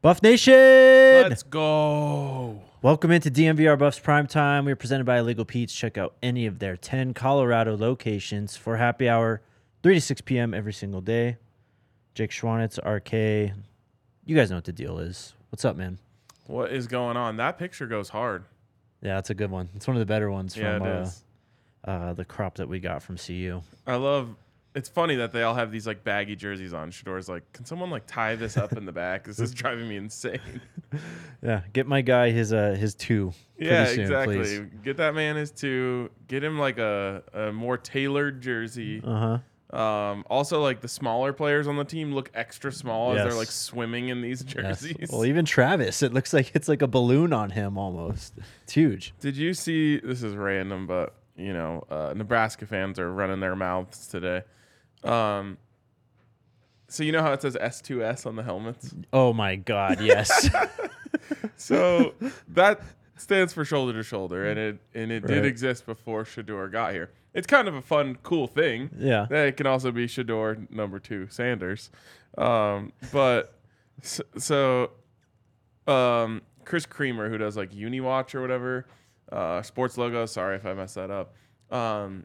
Buff Nation! Let's go. Welcome into DNVR Buffs Prime Time. We are presented by Illegal Pete's. Check out any of their 10 Colorado locations for happy hour, 3 to 6 p.m. every single day. Jake Schwanitz, RK. You guys know what the deal is. What's up, man? What is going on? That picture goes hard. Yeah, that's a good one. It's one of the better ones Yeah, from uh, uh, the crop that we got from CU. I love. It's funny that they all have these like baggy jerseys on. Shedeur's like, can someone like tie this up in the back? This is driving me insane. Yeah, get my guy his uh his two. yeah, soon, exactly. please. Get that man his two. Get him like a, a more tailored jersey. Uh huh. Um, also, like the smaller players on the team look extra small as they're like swimming in these Yes. jerseys. Well, even Travis, it looks like it's like a balloon on him almost. It's huge. Did you see? This is random, but you know, uh, Nebraska fans are running their mouths today. Um, so you know how it says S2S on the helmets? Oh my God! Yes. So that stands for shoulder to shoulder, and it and it did exist before Shedeur got here. It's kind of a fun, cool thing. Yeah. That it can also be Shedeur number two Sanders, um, but so, so um, Chris Creamer, who does like UniWatch or whatever, uh, sports logo. Sorry if I messed that up. Um,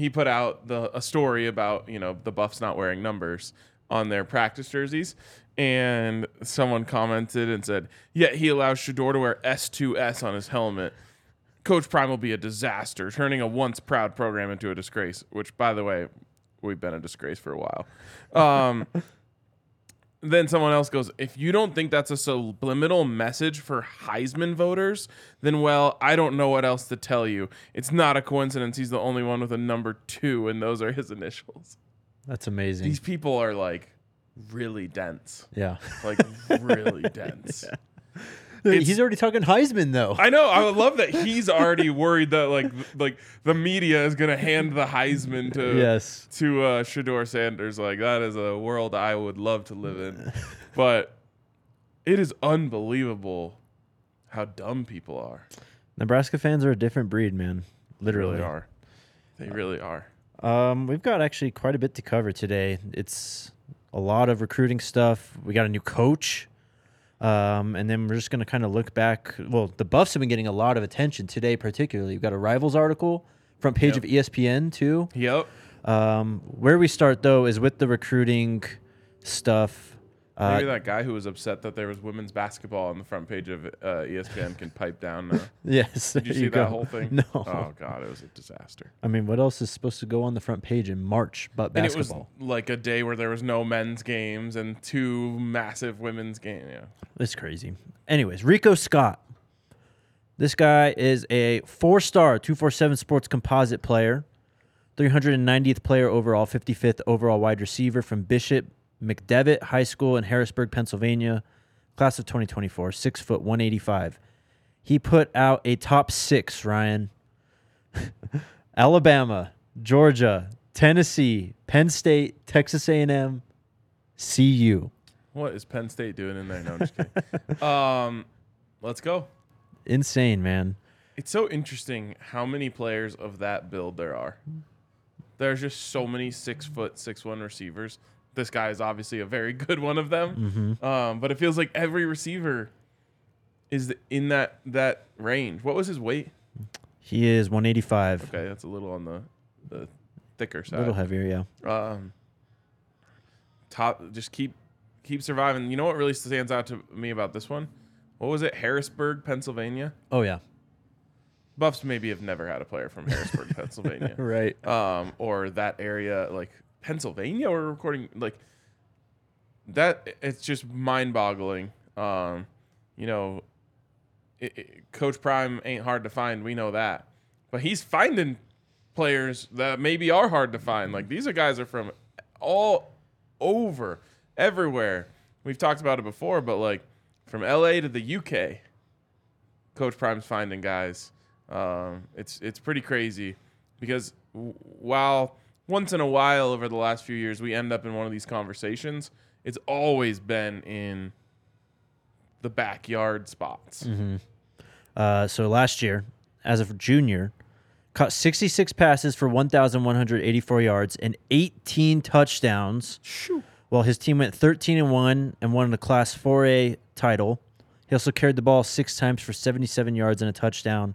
he put out the a story about you know the Buffs not wearing numbers on their practice jerseys, and someone commented and said, "Yet he allows Shedeur to wear S2S on his helmet." Coach Prime will be a disaster, turning a once proud program into a disgrace. Which, by the way, we've been a disgrace for a while. Um, then someone else goes, if you don't think that's a subliminal message for Heisman voters, then well, I don't know what else to tell you. It's not a coincidence he's the only one with a number two, and those are his initials. That's amazing. These people are like really dense, yeah. like really dense. He's already talking Heisman though. I know. I would love that he's already worried that like like the media is gonna hand the Heisman to yes. to uh, Shedeur Sanders. Like that is a world I would love to live in, but it is unbelievable how dumb people are. Nebraska fans are a different breed, man. They Literally. really are. They really are. Um, we've got actually quite a bit to cover today. It's a lot of recruiting stuff. We got a new coach. Um, and then we're just going to kind of look back. Well, the Buffs have been getting a lot of attention today, particularly. You've got a rivals article, front page Yep. of ESPN, too. Yep. Um, where we start, though, is with the recruiting stuff. Uh, Maybe that guy who was upset that there was women's basketball on the front page of uh, ESPN can pipe down now. yes. Did you see that go. whole thing? No. Oh god, it was a disaster. I mean, what else is supposed to go on the front page in March but And it was basketball? like a day where there was no men's games and two massive women's games. Yeah. It's crazy. Anyways, Rico Scott. This guy is a four star 247 sports composite player, 390th player overall, 55th overall wide receiver from Bishop McDevitt High School in Harrisburg, Pennsylvania, class of 2024, six foot 185. He put out a top six, Ryan. Alabama, Georgia, Tennessee, Penn State, Texas A&M, CU. What is Penn State doing in there? No, I'm just kidding. um, let's go. Insane, man. It's so interesting how many players of that build there are. There's just so many six foot six one receivers. This guy is obviously a very good one of them. Um, but it feels like every receiver is in that that range. What was his weight? He is 185. Okay, that's a little on the the thicker side. A little heavier, yeah. um, top just keep keep surviving. You know what really stands out to me about this one? What was it? Harrisburg, Pennsylvania. Oh yeah. Buffs maybe have never had a player from Harrisburg, Pennsylvania, Right. um, or that area like Pennsylvania. We're recording like that. It's just mind-boggling. Um, you know, it, it- Coach Prime ain't hard to find. We know that, but he's finding players that maybe are hard to find. Like these are guys are from all over, everywhere. We've talked about it before, but like from LA to the UK. Coach Prime's finding guys. Um, it's it's pretty crazy because while once in a while over the last few years we end up in one of these conversations, it's always been in the backyard spots. Uh, so last year, as a junior, caught 66 passes for 1,184 yards and 18 touchdowns. While his team went 13 and one and won the Class 4A title. He also carried the ball six times for 77 yards and a touchdown,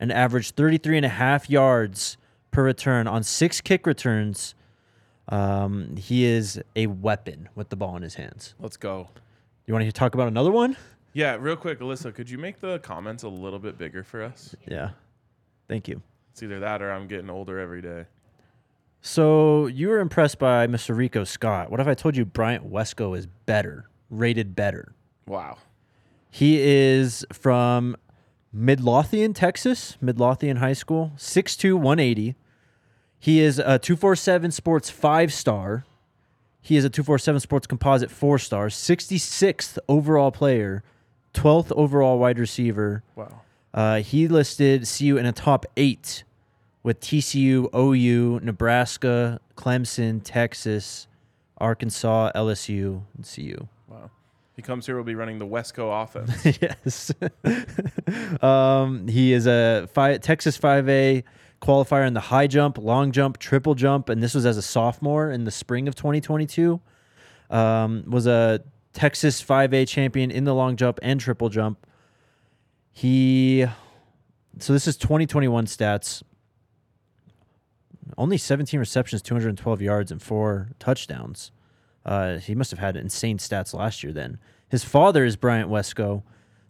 and averaged 33 and a half yards per return on six kick returns. Um, he is a weapon with the ball in his hands. Let's go. You want to talk about another one? Yeah, real quick, Alyssa, could you make the comments a little bit bigger for us? Yeah. Thank you. It's either that or I'm getting older every day. So you were impressed by Mr. Rico Scott. What if I told you Bryant Wesco is better, rated better? Wow. He is from Midlothian, Texas, Midlothian High School, 6'2", 180. He is a 247 Sports five star. He is a 247 Sports Composite four star, 66th overall player, 12th overall wide receiver. Wow. Uh, he listed CU in a top eight with TCU, OU, Nebraska, Clemson, Texas, Arkansas, LSU, and CU. Wow. He comes here, we'll be running the Wesco offense. yes. um, he is a five, Texas 5A qualifier in the high jump, long jump, triple jump, and this was as a sophomore in the spring of 2022. Um, was a Texas 5A champion in the long jump and triple jump. He, so this is 2021 stats. Only 17 receptions, 212 yards, and four touchdowns. Uh, he must have had insane stats last year then. His father is Bryant Wesco,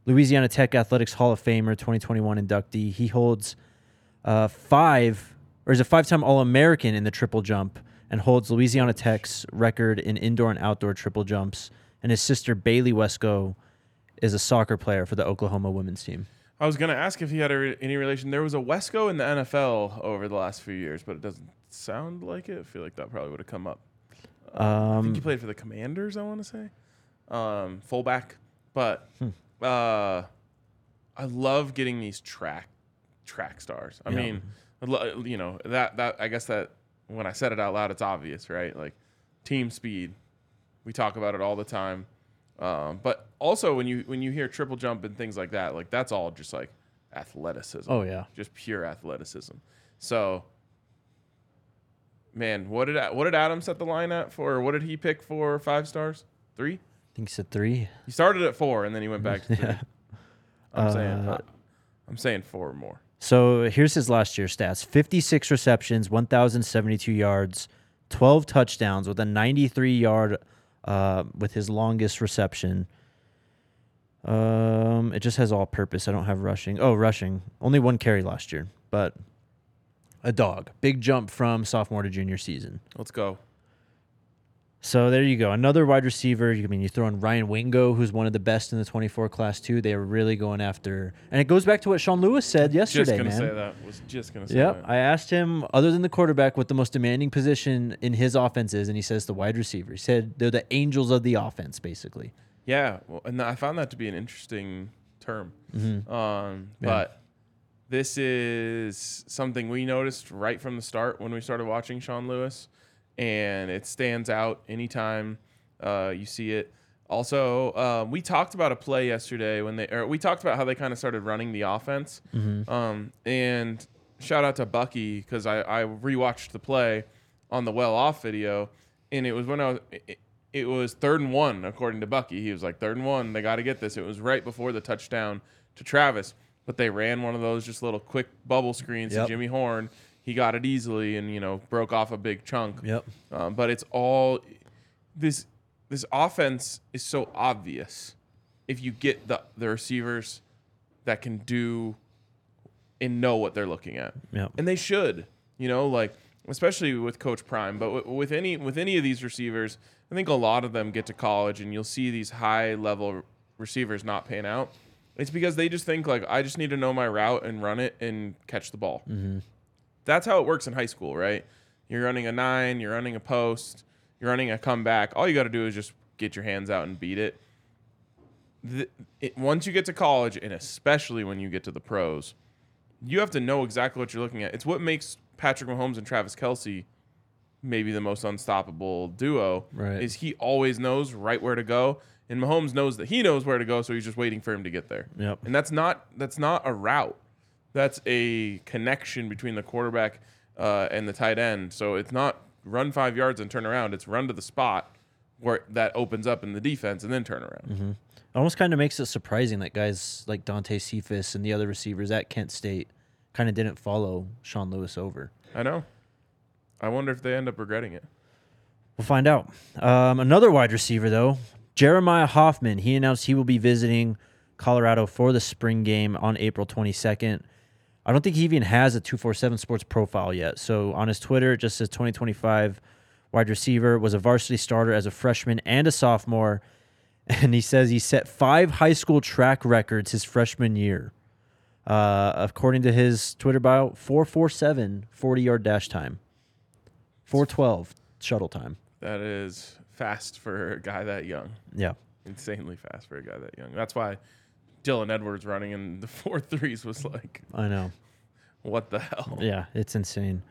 Louisiana Tech Athletics Hall of Famer, 2021 inductee. He holds uh, five, or is a five time All American in the triple jump and holds Louisiana Tech's record in indoor and outdoor triple jumps. And his sister, Bailey Wesco, is a soccer player for the Oklahoma women's team. I was going to ask if he had re- any relation. There was a Wesco in the NFL over the last few years, but it doesn't sound like it. I feel like that probably would have come up. I think he Um, played for the Commanders, I want to say. Um, fullback. But Hmm. uh, I love getting these track track stars. I Yeah. mean, you know, that that I guess that when I said it out loud, it's obvious, right? Like team speed. We talk about it all the time. Um, but also when you when you hear triple jump and things like that, like that's all just like athleticism. oh, yeah. Just pure athleticism. So man, what did what did Adam set the line at for? Or what did he pick for five stars? Three? I think he said three. He started at four and then he went back to three. Yeah. I'm saying Uh, I'm saying four or more. So here's his last year stats 56 receptions, 1,072 yards, 12 touchdowns with a 93 yard uh, with his longest reception. Um, it just has all purpose. I don't have rushing. Oh, rushing. Only one carry last year, but a dog. Big jump from sophomore to junior season. Let's go. So there you go. Another wide receiver. I mean, you throw in Ryan Wingo, who's one of the best in the 24 class, too. They are really going after. And it goes back to what Sean Lewis said Just yesterday, gonna man. say that. Was just gonna say Yep. that. I asked him, other than the quarterback, what the most demanding position in his offense is, and he says the wide receiver. He said they're the angels of the offense, basically. Yeah, well, and I found that to be an interesting term. Mm-hmm. Um, Yeah. But this is something we noticed right from the start when we started watching Sean Lewis, and it stands out anytime uh, you see it. Also, uh, we talked about a play yesterday when they, or we talked about how they kind of started running the offense. Um, and shout out to Bucky because I, I rewatched the play on the well off video, and it was when I was. It, it was third and one, according to Bucky. He was like, third and one, they got to get this. It was right before the touchdown to Travis, but they ran one of those just little quick bubble screens Yep. to Jimmy Horn. He got it easily and, you know, broke off a big chunk. Yep. Um, but it's all this this offense is so obvious if you get the the receivers that can do and know what they're looking at Yep. and they should you know like especially with coach prime but w- with any with any of these receivers i think a lot of them get to college and you'll see these high level receivers not paying out it's because they just think like i just need to know my route and run it and catch the ball mm-hmm. that's how it works in high school right you're running a nine you're running a post you're running a comeback all you got to do is just get your hands out and beat it the, it, once you get to college, and especially when you get to the pros, you have to know exactly what you're looking at. It's what makes Patrick Mahomes and Travis Kelce maybe the most unstoppable duo. Right. Is he always knows right where to go, and Mahomes knows that he knows where to go, so he's just waiting for him to get there. Yep. And that's not that's not a route. That's a connection between the quarterback uh, and the tight end. So it's not run five yards and turn around. It's run to the spot where that opens up in the defense and then turn around. It almost kind of makes it surprising that guys like Dante Cephas and the other receivers at Kent State kind of didn't follow Sean Lewis over. I know. I wonder if they end up regretting it. We'll find out. Um, another wide receiver, though, Jeremiah Hoffman, he announced he will be visiting Colorado for the spring game on April 22nd. I don't think he even has a 247 Sports profile yet. So on his Twitter, it just says 2025 wide receiver, was a varsity starter as a freshman and a sophomore. And he says he set five high school track records his freshman year. Uh, according to his Twitter bio, 447 40 yard dash time, 412 shuttle time. That is fast for a guy that young. Yeah. Insanely fast for a guy that young. That's why Dylan Edwards running in the four threes was like, I know. what the hell? Yeah, it's insane.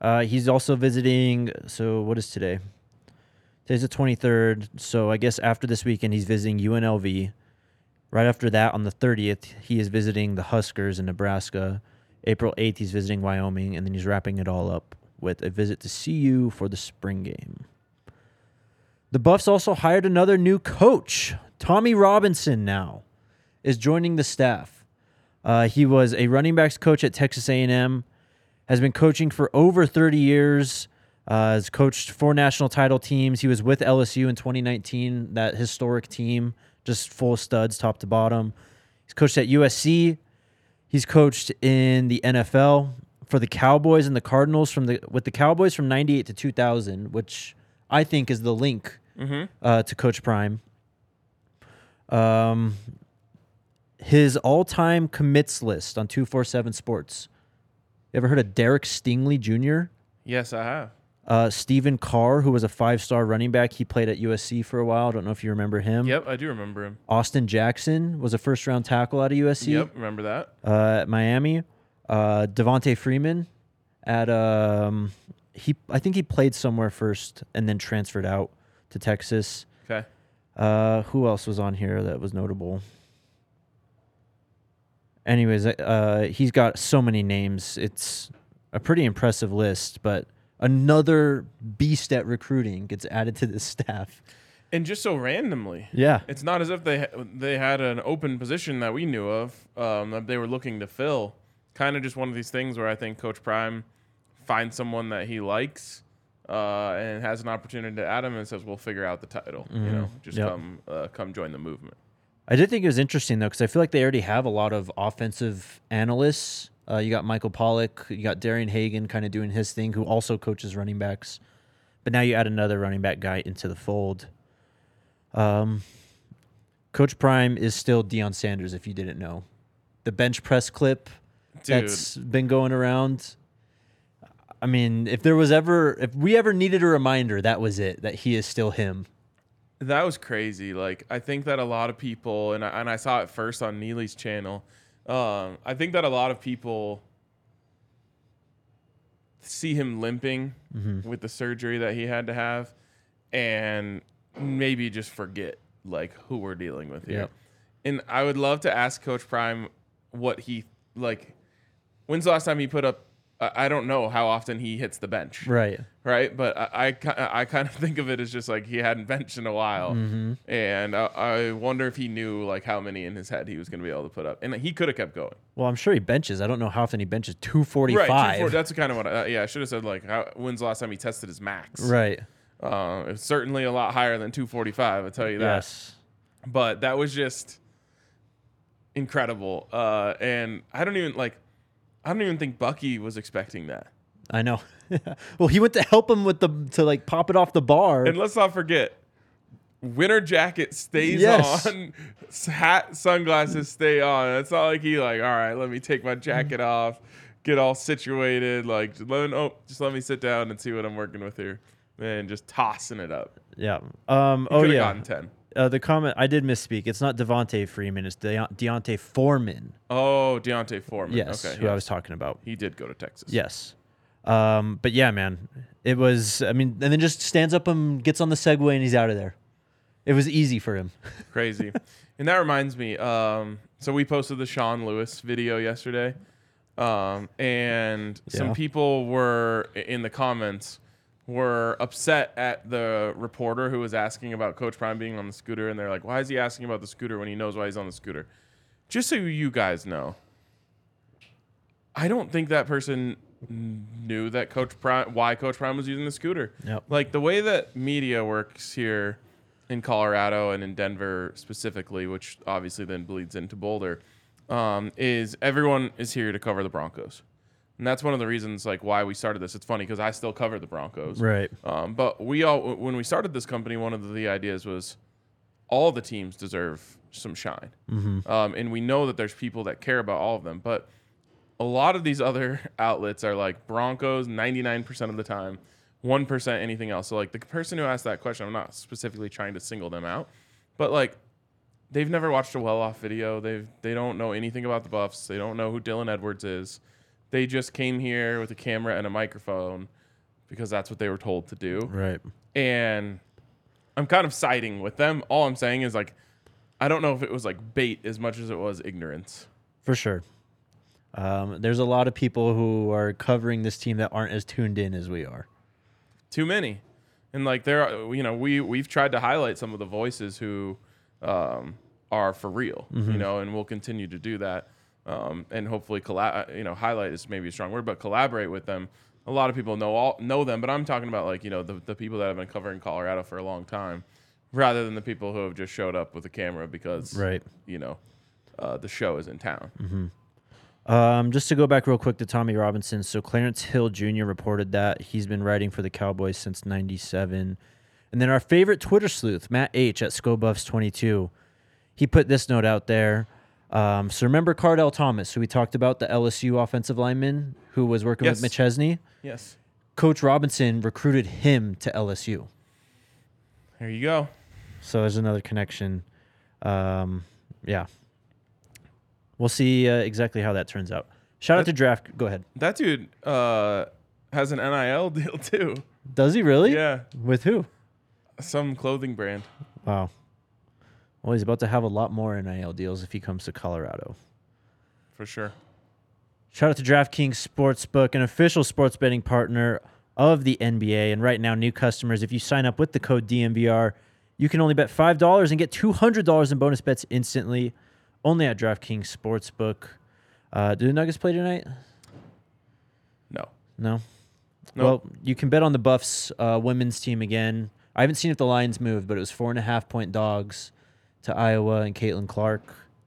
Uh, he's also visiting. So what is today? Today's the twenty third. So I guess after this weekend, he's visiting UNLV. Right after that, on the thirtieth, he is visiting the Huskers in Nebraska. April eighth, he's visiting Wyoming, and then he's wrapping it all up with a visit to CU for the spring game. The Buffs also hired another new coach. Tommy Robinson now is joining the staff. Uh, he was a running backs coach at Texas A&M, has been coaching for over 30 years, uh, has coached four national title teams. He was with LSU in 2019, that historic team, just full studs, top to bottom. He's coached at USC. He's coached in the NFL for the Cowboys and the Cardinals from the with the Cowboys from 98 to 2000, which I think is the link uh, to Coach Prime. Um, his all-time commits list on 247 Sports. You ever heard of Derek Stingley Jr.? Yes, I have. Uh, Stephen Carr, who was a five-star running back, he played at USC for a while. I don't know if you remember him. Yep, I do remember him. Austin Jackson was a first-round tackle out of USC. Yep, remember that. Uh, at Miami. Uh, Devonta Freeman at um, he I think he played somewhere first and then transferred out to Texas. Okay. Uh, who else was on here that was notable? Anyways, uh, he's got so many names. It's a pretty impressive list, but another beast at recruiting gets added to this staff. And just so randomly. Yeah. It's not as if they ha- they had an open position that we knew of um, that they were looking to fill. Kind of just one of these things where I think Coach Prime finds someone that he likes uh, and has an opportunity to add him and says, "We'll figure out the title." You know, just Yep. come uh, come join the movement. I did think it was interesting though, because I feel like they already have a lot of offensive analysts. Uh, you got Michael Pollock, you got Darian Hagan, kind of doing his thing, who also coaches running backs. But now you add another running back guy into the fold. Um, Coach Prime is still Deion Sanders, if you didn't know. The bench press clip Dude, that's been going around. I mean, if there was ever, if we ever needed a reminder, that was it. That he is still him. That was crazy. Like I think that a lot of people, and I, and I saw it first on Neely's channel. Um, I think that a lot of people see him limping with the surgery that he had to have, and maybe just forget like who we're dealing with here. Yep. And I would love to ask Coach Prime what he like. When's the last time he put up? I don't know how often he hits the bench Right. right? But I, I, I kind of think of it as just like he hadn't benched in a while, and I, I wonder if he knew like how many in his head he was going to be able to put up, and he could have kept going. Well, I'm sure he benches. I don't know how often he benches. 245. Right, 240 that's kind of what. I, uh, yeah, I should have said like, how, when's the last time he tested his max? Right. Uh, it's certainly a lot higher than 245. I'll tell you that. Yes. But that was just incredible, uh, and I don't even like. I don't even think Bucky was expecting that. I know. well, he went to help him with the to like pop it off the bar. And let's not forget, winter jacket stays Yes. on, hat, sunglasses stay on. It's not like he like, all right, let me take my jacket off, get all situated, like just let oh, just let me sit down and see what I'm working with here, and just tossing it up. yeah. Um. He Oh yeah. gotten ten. Uh, the comment I did misspeak. It's not Devonta Freeman. It's De- D'Onta Foreman. Oh, D'Onta Foreman. Yes, okay. who I was talking about. He did go to Texas. Yes. Um, but yeah, man, it was. I mean, and then just stands up and gets on the Segway and he's out of there. It was easy for him. crazy. and that reminds me. Um, so we posted the Sean Lewis video yesterday, um, and some people were in the comments were upset at the reporter who was asking about Coach Prime being on the scooter, and they're like, "Why is he asking about the scooter when he knows why he's on the scooter?" Just so you guys know, I don't think that person knew that Coach Prime why Coach Prime was using the scooter. Yep. Like the way that media works here in Colorado and in Denver specifically, which obviously then bleeds into Boulder, um, is everyone is here to cover the Broncos. And that's one of the reasons like why we started this. It's funny because I still cover the Broncos. Right. Um, but we all when we started this company, one of the ideas was all the teams deserve some shine, um, and we know that there's people that care about all of them. But a lot of these other outlets are like Broncos 99% of the time, 1% anything else. So like the person who asked that question, I'm not specifically trying to single them out, but like they've never watched a well-off video. They've they don't know anything about the Buffs. They don't know who Dylan Edwards is. They just came here with a camera and a microphone because that's what they were told to do Right. and I'm kind of siding with them. All I'm saying is like, I don't know if it was like bait as much as it was ignorance. For sure. Um, there's a lot of people who are covering this team that aren't as tuned in as we are. Too many, and like there, are, you know, we we've tried to highlight some of the voices who um, are for real, you know, and we'll continue to do that, um, and hopefully collab. You know, highlight is maybe a strong word, but collaborate with them. A lot of people know all know them, but I'm talking about like you know the the people that have been covering Colorado for a long time, rather than the people who have just showed up with a camera because Right. you know uh, the show is in town. Um, just to go back real quick to Tommy Robinson. So Clarence Hill Jr. reported that he's been writing for the Cowboys since '97, and then our favorite Twitter sleuth Matt H at ScoBuffs22, he put this note out there. Um, so remember Cardell Thomas, who we talked about, the LSU offensive lineman who was working Yes. with McChesney. Yes. Coach Robinson recruited him to LSU. There you go. So there's another connection. Um, yeah. We'll see uh, exactly how that turns out. Shout out to Draft. Go ahead. That dude uh, has an NIL deal too. Does he really? Yeah, With who? some clothing brand. Wow. Well, he's about to have a lot more NIL deals if he comes to Colorado. For sure. Shout out to DraftKings Sportsbook, an official sports betting partner of the NBA. And right now, new customers, if you sign up with the code DNVR, you can only bet $5 and get $200 in bonus bets instantly, only at DraftKings Sportsbook. Uh, do the Nuggets play tonight? No. No. No. Well, you can bet on the Buffs uh, women's team again. I haven't seen if the lines moved, but it was four and a half point dogs to Iowa and Caitlin Clark.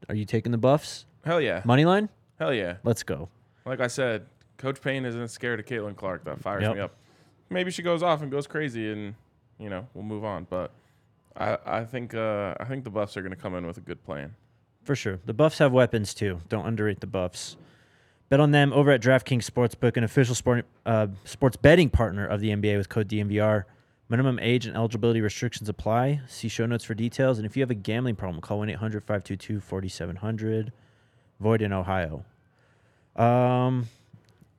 Are you taking the Buffs Hell yeah. money line? Hell yeah. Let's go. Like I said, Coach Payne isn't scared of Caitlin Clark. That fires Yep. me up. Maybe she goes off and goes crazy, and you know we'll move on. But I I think uh, I think the Buffs are going to come in with a good plan. For sure. The Buffs have weapons too. Don't underrate the Buffs. Bet on them over at DraftKings Sportsbook, an official sport, uh, sports betting partner of the NBA with code DNVR. Minimum age and eligibility restrictions apply. See show notes for details. And if you have a gambling problem, call 1 800 522 4700. Void in Ohio. Um,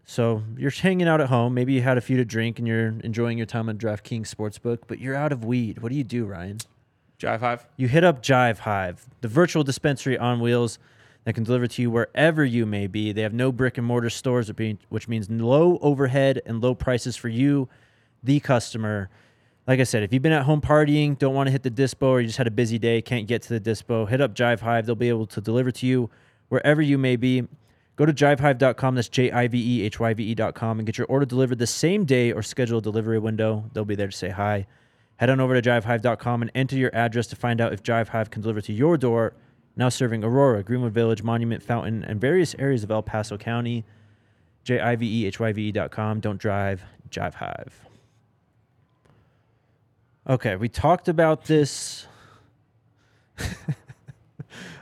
so you're hanging out at home. Maybe you had a few to drink and you're enjoying your time on DraftKings Sportsbook, but you're out of weed. What do you do, Ryan? Jive Hive. you hit up Jive Hive, the virtual dispensary on wheels that can deliver to you wherever you may be. They have no brick and mortar stores, which which means low overhead and low prices for you, the customer. Like I said, if you've been at home partying, don't want to hit the dispo, or you just had a busy day, can't get to the dispo, hit up Jive Hive. They'll be able to deliver to you wherever you may be. Go to jivehive.com, that's J I V E H Y V E.com, and get your order delivered the same day or schedule a delivery window. They'll be there to say hi. Head on over to jivehive.com and enter your address to find out if Jive Hive can deliver to your door. Now serving Aurora, Greenwood Village, Monument, Fountain, and various areas of El Paso County. J I V E H Y V E.com. Don't drive, Jive Hive. Okay, we talked about this.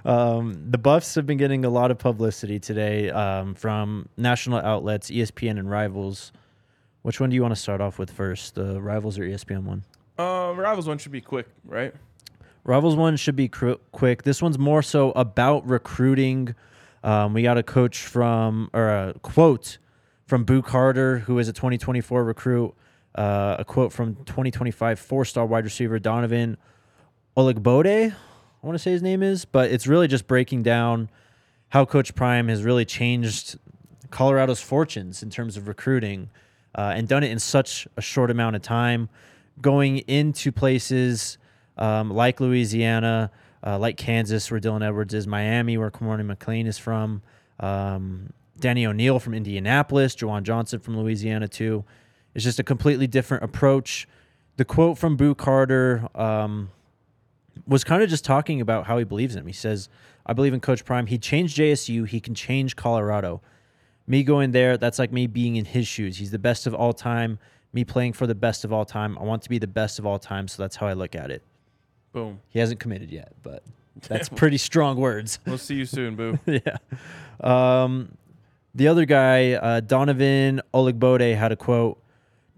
um, the Buffs have been getting a lot of publicity today um, from national outlets, ESPN and Rivals. Which one do you want to start off with first, the Rivals or ESPN one? Uh, Rivals one should be quick, right? Rivals one should be cr- quick. This one's more so about recruiting. Um, we got a coach from, or a quote from Boo Carter, who is a 2024 recruit. Uh, a quote from 2025 four-star wide receiver Donovan Olugbode. I want to say his name is, but it's really just breaking down how Coach Prime has really changed Colorado's fortunes in terms of recruiting uh, and done it in such a short amount of time, going into places um, like Louisiana, uh, like Kansas, where Dylan Edwards is, Miami, where Corey McLean is from, um, Danny O'Neill from Indianapolis, Juwan Johnson from Louisiana, too. It's just a completely different approach. The quote from Boo Carter um, was kind of just talking about how he believes in him. He says, I believe in Coach Prime. He changed JSU, he can change Colorado. Me going there, that's like me being in his shoes. He's the best of all time. Me playing for the best of all time. I want to be the best of all time, so that's how I look at it. Boom. He hasn't committed yet, but that's pretty strong words. We'll see you soon, Boo. yeah. Um, the other guy, uh, Donovan Olugbode, had a quote.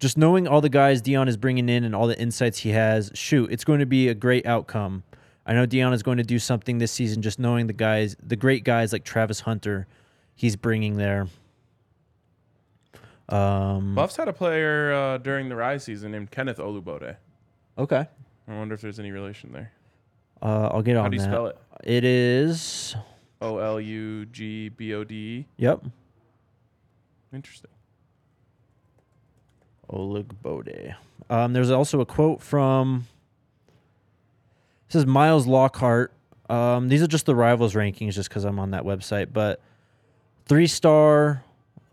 Just knowing all the guys Deion is bringing in and all the insights he has, shoot, it's going to be a great outcome. I know Deion is going to do something this season. Just knowing the guys, the great guys like Travis Hunter, he's bringing there. Um, Buffs had a player uh, during the Rise season named Kenneth Olugbode. okay, I wonder if there's any relation there. uh, I'll get on How do you that. spell it? It is. O L U G B O D E. Yep. Interesting. Olugbode. Um, there's also a quote from. This is Miles Lockhart. Um, these are just the rivals rankings, just because I'm on that website. But three star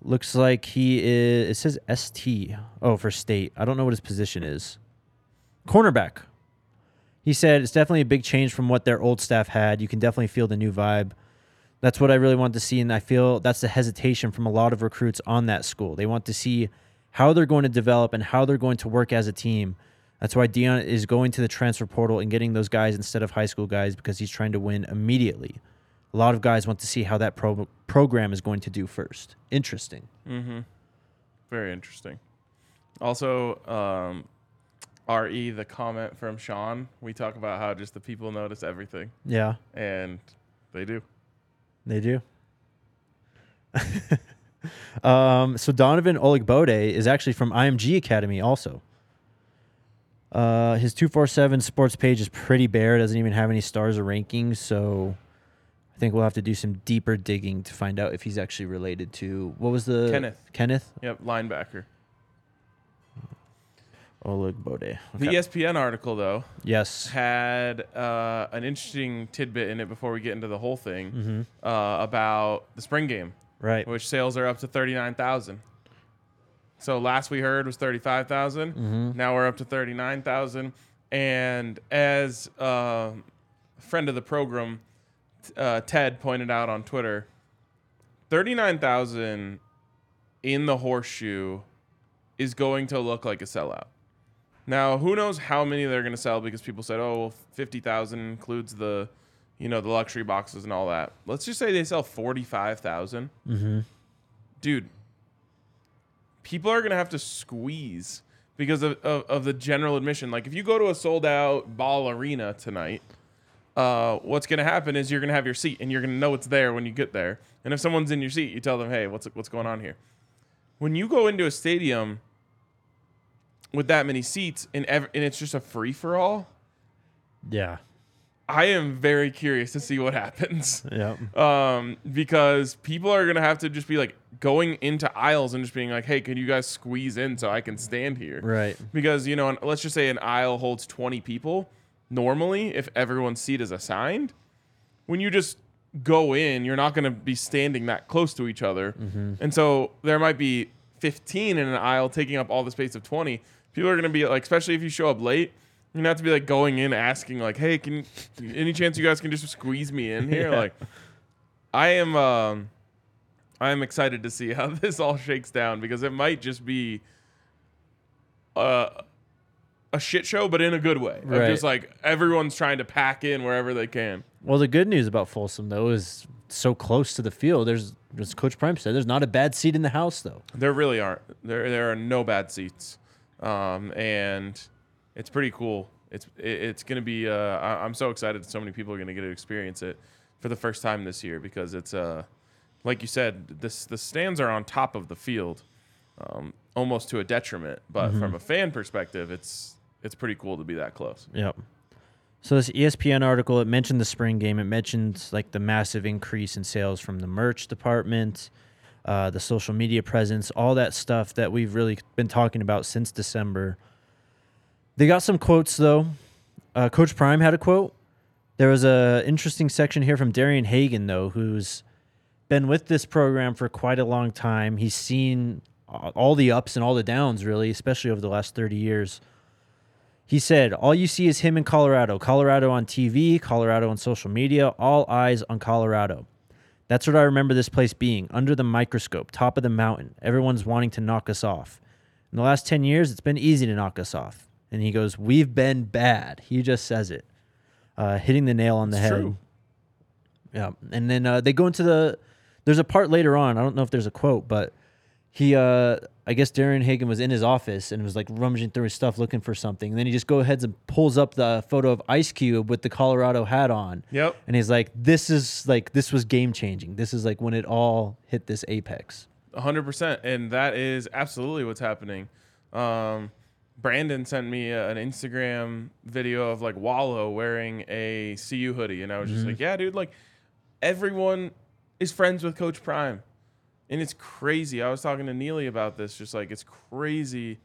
looks like he is. It says ST. Oh, for state. I don't know what his position is. Cornerback. He said it's definitely a big change from what their old staff had. You can definitely feel the new vibe. That's what I really want to see, and I feel that's the hesitation from a lot of recruits on that school. They want to see how they're going to develop and how they're going to work as a team. That's why Deion is going to the transfer portal and getting those guys instead of high school guys because he's trying to win immediately. A lot of guys want to see how that pro- program is going to do first. Interesting. Mm-hmm. Very interesting. Also, um, re the comment from Sean. We talk about how just the people notice everything, Yeah, and they do. they do. um, so Donovan Olugbode is actually from IMG Academy also. Uh, his 247 sports page is pretty bare. Doesn't even have any stars or rankings. So I think we'll have to do some deeper digging to find out if he's actually related to what was the Kenneth. Kenneth Yep, linebacker. Olugbode. The Okay. ESPN article though yes. had uh, an interesting tidbit in it before we get into the whole thing Mm-hmm. uh, about the spring game, Right. which sales are up to thirty nine thousand. So last we heard was thirty five Mm-hmm. Now we're up to thirty nine thousand. And as uh, a friend of the program, uh, Ted pointed out on Twitter, thirty nine thousand in the horseshoe is going to look like a sellout. Now, who knows how many they're going to sell because people said, "Oh, well, 50,000 includes the, you know, the luxury boxes and all that." Let's just say they sell 45,000. Mm-hmm. Dude, people are going to have to squeeze because of, of, of the general admission. Like if you go to a sold out ball arena tonight, uh, what's going to happen is you're going to have your seat and you're going to know it's there when you get there. And if someone's in your seat, you tell them, "Hey, what's what's going on here?" When you go into a stadium with that many seats and ev- and it's just a free for all, Yeah. I am very curious to see what happens. Yeah. Um, because people are gonna have to just be like going into aisles and just being like, "Hey, can you guys squeeze in so I can stand here?" Right. Because you know, let's just say an aisle holds twenty people. Normally, if everyone's seat is assigned, when you just go in, you're not gonna be standing that close to each other, and so there might be fifteen in an aisle taking up all the space of twenty. People are gonna be like, especially if you show up late. Gonna have to be like going in asking like, "Hey, can any chance you guys can just squeeze me in here?" Yeah. Like, I am, um, I am excited to see how this all shakes down because it might just be, uh, a shit show, but in a good way. Of Right. Just like everyone's trying to pack in wherever they can. Well, the good news about Folsom though is so close to the field. There's, as Coach Prime said, there's not a bad seat in the house though. There really aren't. There there are no bad seats, um, and it's pretty cool it's it, it's gonna be. Uh, I, I'm so excited. So many people are gonna get to experience it for the first time this year because it's uh, like you said, this the stands are on top of the field, um, almost to a detriment. But from a fan perspective, it's it's pretty cool to be that close. Yep. So this ESPN article it mentioned the spring game. It mentioned like the massive increase in sales from the merch department, uh, the social media presence, all that stuff that we've really been talking about since December. They got some quotes though. Uh, Coach Prime had a quote. There was a interesting section here from Darian Hagan though, who's been with this program for quite a long time. He's seen all the ups and all the downs, really, especially over the last thirty years. He said, All you see is him in Colorado. Colorado on TV, Colorado on social media, all eyes on Colorado. That's what I remember this place being under the microscope, top of the mountain. Everyone's wanting to knock us off. In the last 10 years, it's been easy to knock us off. And he goes, We've been bad. He just says it, uh, hitting the nail on the It's head. true. Yeah. And then uh, they go into the, there's a part later on. I don't know if there's a quote, but he, uh, I guess Darian Hagan was in his office and was like rummaging through his stuff looking for something. And then he just go ahead and pulls up the photo of Ice Cube with the Colorado hat on. Yep. And he's like, this is like, this was game changing. This is like when it all hit this apex. hundred percent, and that is absolutely what's happening. Um, Brandon sent me a- an Instagram video of like Wallow wearing a CU hoodie, and I was just mm-hmm. like, "Yeah, dude, like everyone is friends with Coach Prime, and it's crazy." I was talking to Neely about this, just like it's crazy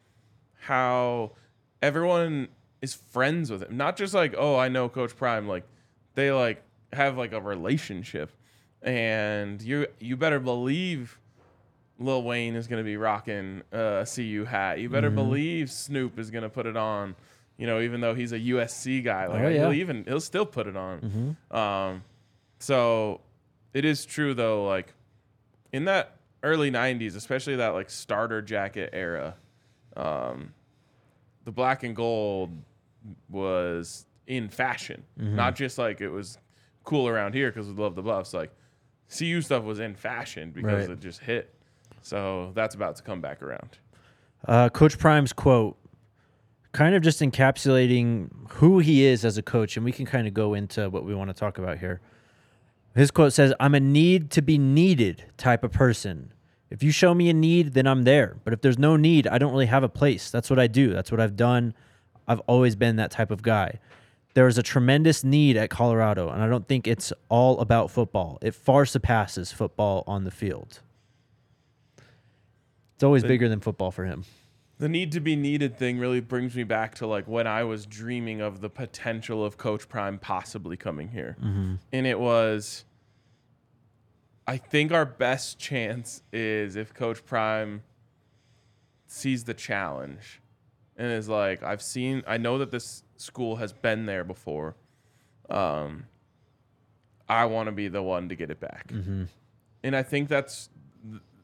how everyone is friends with him. Not just like, "Oh, I know Coach Prime," like they like have like a relationship, and you you better believe Lil Wayne is going to be rocking a CU hat. You better believe Snoop is going to put it on. You know, even though he's a USC guy, like Oh, yeah. he'll even he'll still put it on. Um, so it is true though. Like in that early '90s, especially that like starter jacket era, um, the black and gold was in fashion. Not just like it was cool around here because we love the buffs. Like CU stuff was in fashion because Right. it just hit. So that's about to come back around. Uh, coach Prime's quote, kind of just encapsulating who he is as a coach, and we can kind of go into what we want to talk about here. His quote says, I'm a need to be needed type of person. If you show me a need, then I'm there. But if there's no need, I don't really have a place. That's what I do. That's what I've done. I've always been that type of guy. There is a tremendous need at Colorado, and I don't think it's all about football. It far surpasses football on the field. It's always bigger than football for him. The need to be needed thing really brings me back to like when I was dreaming of the potential of Coach Prime possibly coming here. And it was I think our best chance is if Coach Prime sees the challenge and is like, I've seen I know that this school has been there before. Um I want to be the one to get it back. And I think that's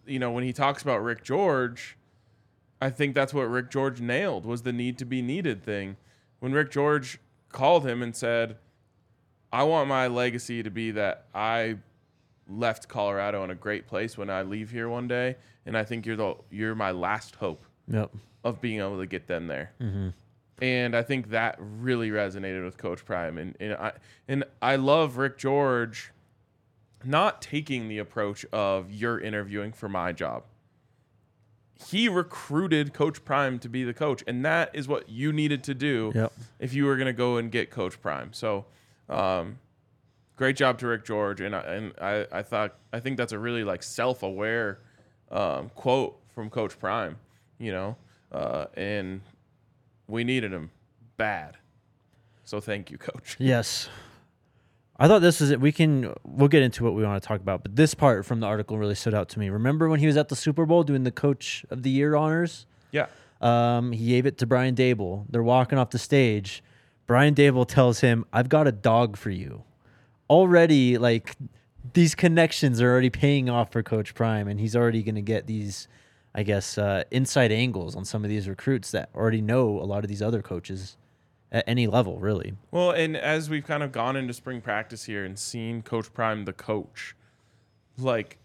you know, when he talks about Rick George, I think that's what Rick George nailed was the need to be needed thing. When Rick George called him and said, "I want my legacy to be that I left Colorado in a great place when I leave here one day, and I think you're the you're my last hope Yep. of being able to get them there." Mm-hmm. And I think that really resonated with Coach Prime, and and I and I love Rick George not taking the approach of you're interviewing for my job he recruited Coach Prime to be the coach, and that is what you needed to do Yep. if you were going to go and get Coach Prime. So, um, great job to Rick George, and I, and I, I thought I think that's a really like self-aware um, quote from Coach Prime, you know, uh, and we needed him bad. So thank you, Coach. Yes. I thought this was it. We can we'll get into what we want to talk about, but this part from the article really stood out to me. Remember when he was at the Super Bowl doing the Coach of the Year honors? Yeah, Um, he gave it to Brian Daboll. They're walking off the stage. Brian Daboll tells him, "I've got a dog for you." Already, like these connections are already paying off for Coach Prime, and he's already going to get these, I guess, uh, inside angles on some of these recruits that already know a lot of these other coaches at any level, really. Well, and as we've kind of gone into spring practice here and seen Coach Prime the coach, like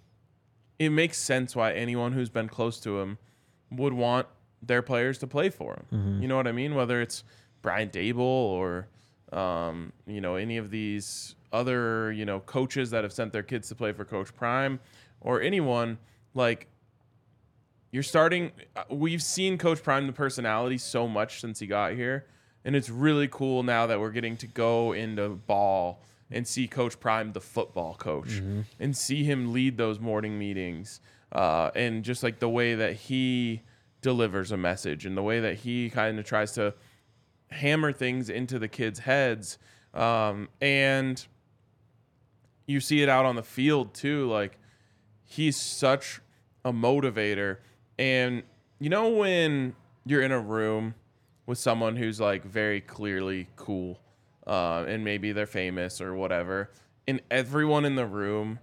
it makes sense why anyone who's been close to him would want their players to play for him. You know what I mean? Whether it's Brian Daboll or um, you know any of these other you know coaches that have sent their kids to play for Coach Prime or anyone like you're starting uh, we've seen coach prime the personality so much since he got here and it's really cool now that we're getting to go into ball and see coach prime the football coach and see him lead those morning meetings uh, and just like the way that he delivers a message and the way that he kind of tries to hammer things into the kids heads um, and you see it out on the field too like he's such a motivator. And you know when you're in a room with someone who's like very clearly cool, uh, and maybe they're famous or whatever, and everyone in the room,